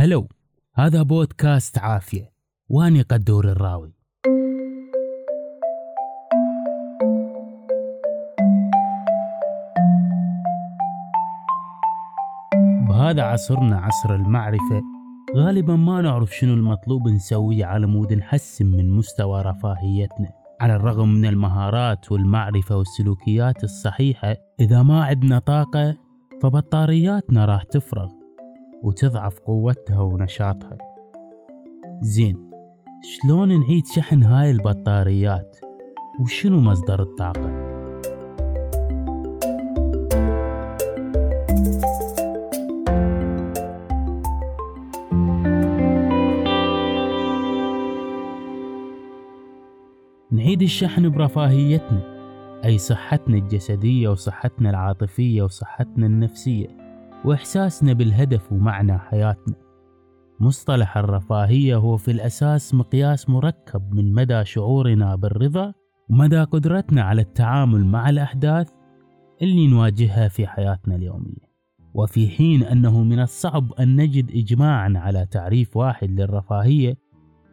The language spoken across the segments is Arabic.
هلو هذا بودكاست عافية وأني قدور الراوي. بهذا عصرنا عصر المعرفة غالبا ما نعرف شنو المطلوب نسويه على مود نحسن من مستوى رفاهيتنا. على الرغم من المهارات والمعرفة والسلوكيات الصحيحة إذا ما عندنا طاقة فبطارياتنا راح تفرغ. وتضعف قوتها ونشاطها. زين شلون نعيد شحن هاي البطاريات؟ وشنو مصدر الطاقة؟ نعيد الشحن برفاهيتنا أي صحتنا الجسدية وصحتنا العاطفية وصحتنا النفسية. وإحساسنا بالهدف ومعنى حياتنا. مصطلح الرفاهية هو في الأساس مقياس مركب من مدى شعورنا بالرضا ومدى قدرتنا على التعامل مع الأحداث اللي نواجهها في حياتنا اليومية. وفي حين أنه من الصعب أن نجد إجماعا على تعريف واحد للرفاهية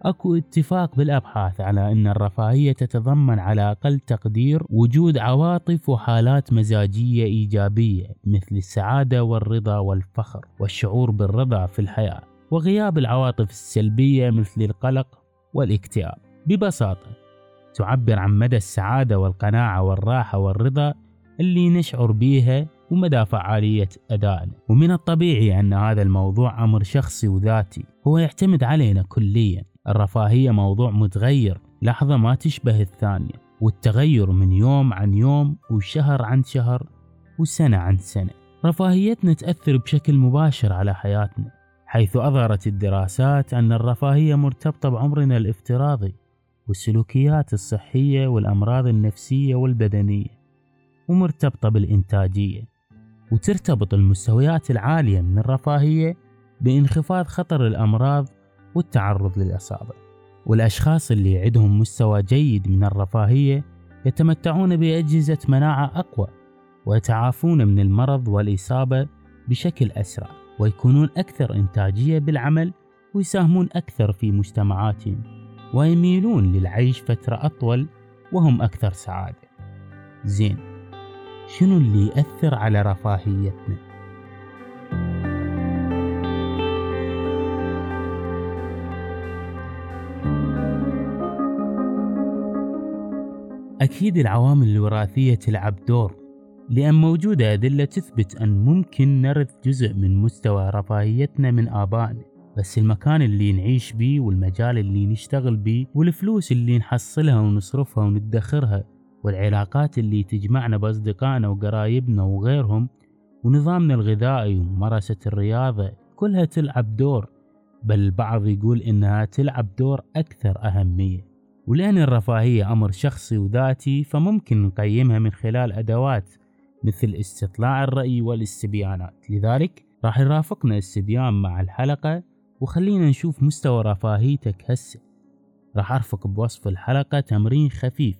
أكو اتفاق بالأبحاث على إن الرفاهية تتضمن على أقل تقدير وجود عواطف وحالات مزاجية إيجابية مثل السعادة والرضا والفخر والشعور بالرضا في الحياة وغياب العواطف السلبية مثل القلق والاكتئاب. ببساطة تعبر عن مدى السعادة والقناعة والراحة والرضا اللي نشعر بيها ومدى فعالية أدائنا. ومن الطبيعي أن هذا الموضوع أمر شخصي وذاتي هو يعتمد علينا كليا. الرفاهية موضوع متغير. لحظة ما تشبه الثانية والتغير من يوم عن يوم وشهر عن شهر وسنة عن سنة. رفاهيتنا تأثر بشكل مباشر على حياتنا حيث أظهرت الدراسات أن الرفاهية مرتبطة بعمرنا الافتراضي والسلوكيات الصحية والأمراض النفسية والبدنية ومرتبطة بالإنتاجية. وترتبط المستويات العالية من الرفاهية بانخفاض خطر الأمراض والتعرض للإصابة والأشخاص اللي عندهم مستوى جيد من الرفاهية يتمتعون بأجهزة مناعة أقوى ويتعافون من المرض والإصابة بشكل أسرع ويكونون أكثر إنتاجية بالعمل ويساهمون أكثر في مجتمعاتهم ويميلون للعيش فترة أطول وهم أكثر سعادة زين شنو اللي يأثر على رفاهيتنا؟ أكيد العوامل الوراثية تلعب دور لأن موجودة أدلة تثبت أن ممكن نرث جزء من مستوى رفاهيتنا من آبائنا بس المكان اللي نعيش بيه والمجال اللي نشتغل بيه والفلوس اللي نحصلها ونصرفها وندخرها والعلاقات اللي تجمعنا بأصدقائنا وقرايبنا وغيرهم ونظامنا الغذائي وممارسة الرياضة كلها تلعب دور بل البعض يقول إنها تلعب دور أكثر أهمية. ولأن الرفاهية أمر شخصي وذاتي فممكن نقيمها من خلال أدوات مثل استطلاع الرأي والاستبيانات. لذلك راح يرافقنا استبيان مع الحلقة وخلينا نشوف مستوى رفاهيتك هسه. راح أرفق بوصف الحلقة تمرين خفيف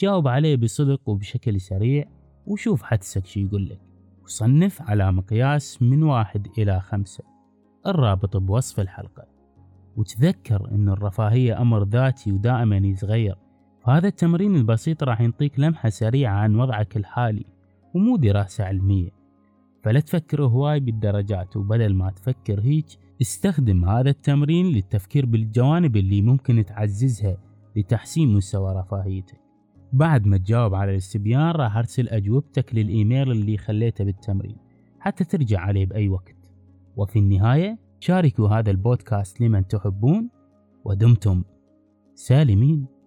جاوب عليه بصدق وبشكل سريع وشوف حدسك شي يقول لك. وصنف على مقياس من واحد إلى خمسة. الرابط بوصف الحلقة. وتذكر أن الرفاهية أمر ذاتي ودائما يتغير. فهذا التمرين البسيط راح ينطيك لمحة سريعة عن وضعك الحالي ومو دراسة علمية. فلا تفكر هواي بالدرجات وبدل ما تفكر هيك استخدم هذا التمرين للتفكير بالجوانب اللي ممكن تعززها لتحسين مستوى رفاهيتك. بعد ما تجاوب على الاستبيان راح أرسل أجوبتك للإيميل اللي خليته بالتمرين حتى ترجع عليه بأي وقت. وفي النهاية شاركوا هذا البودكاست لمن تحبون ودمتم سالمين.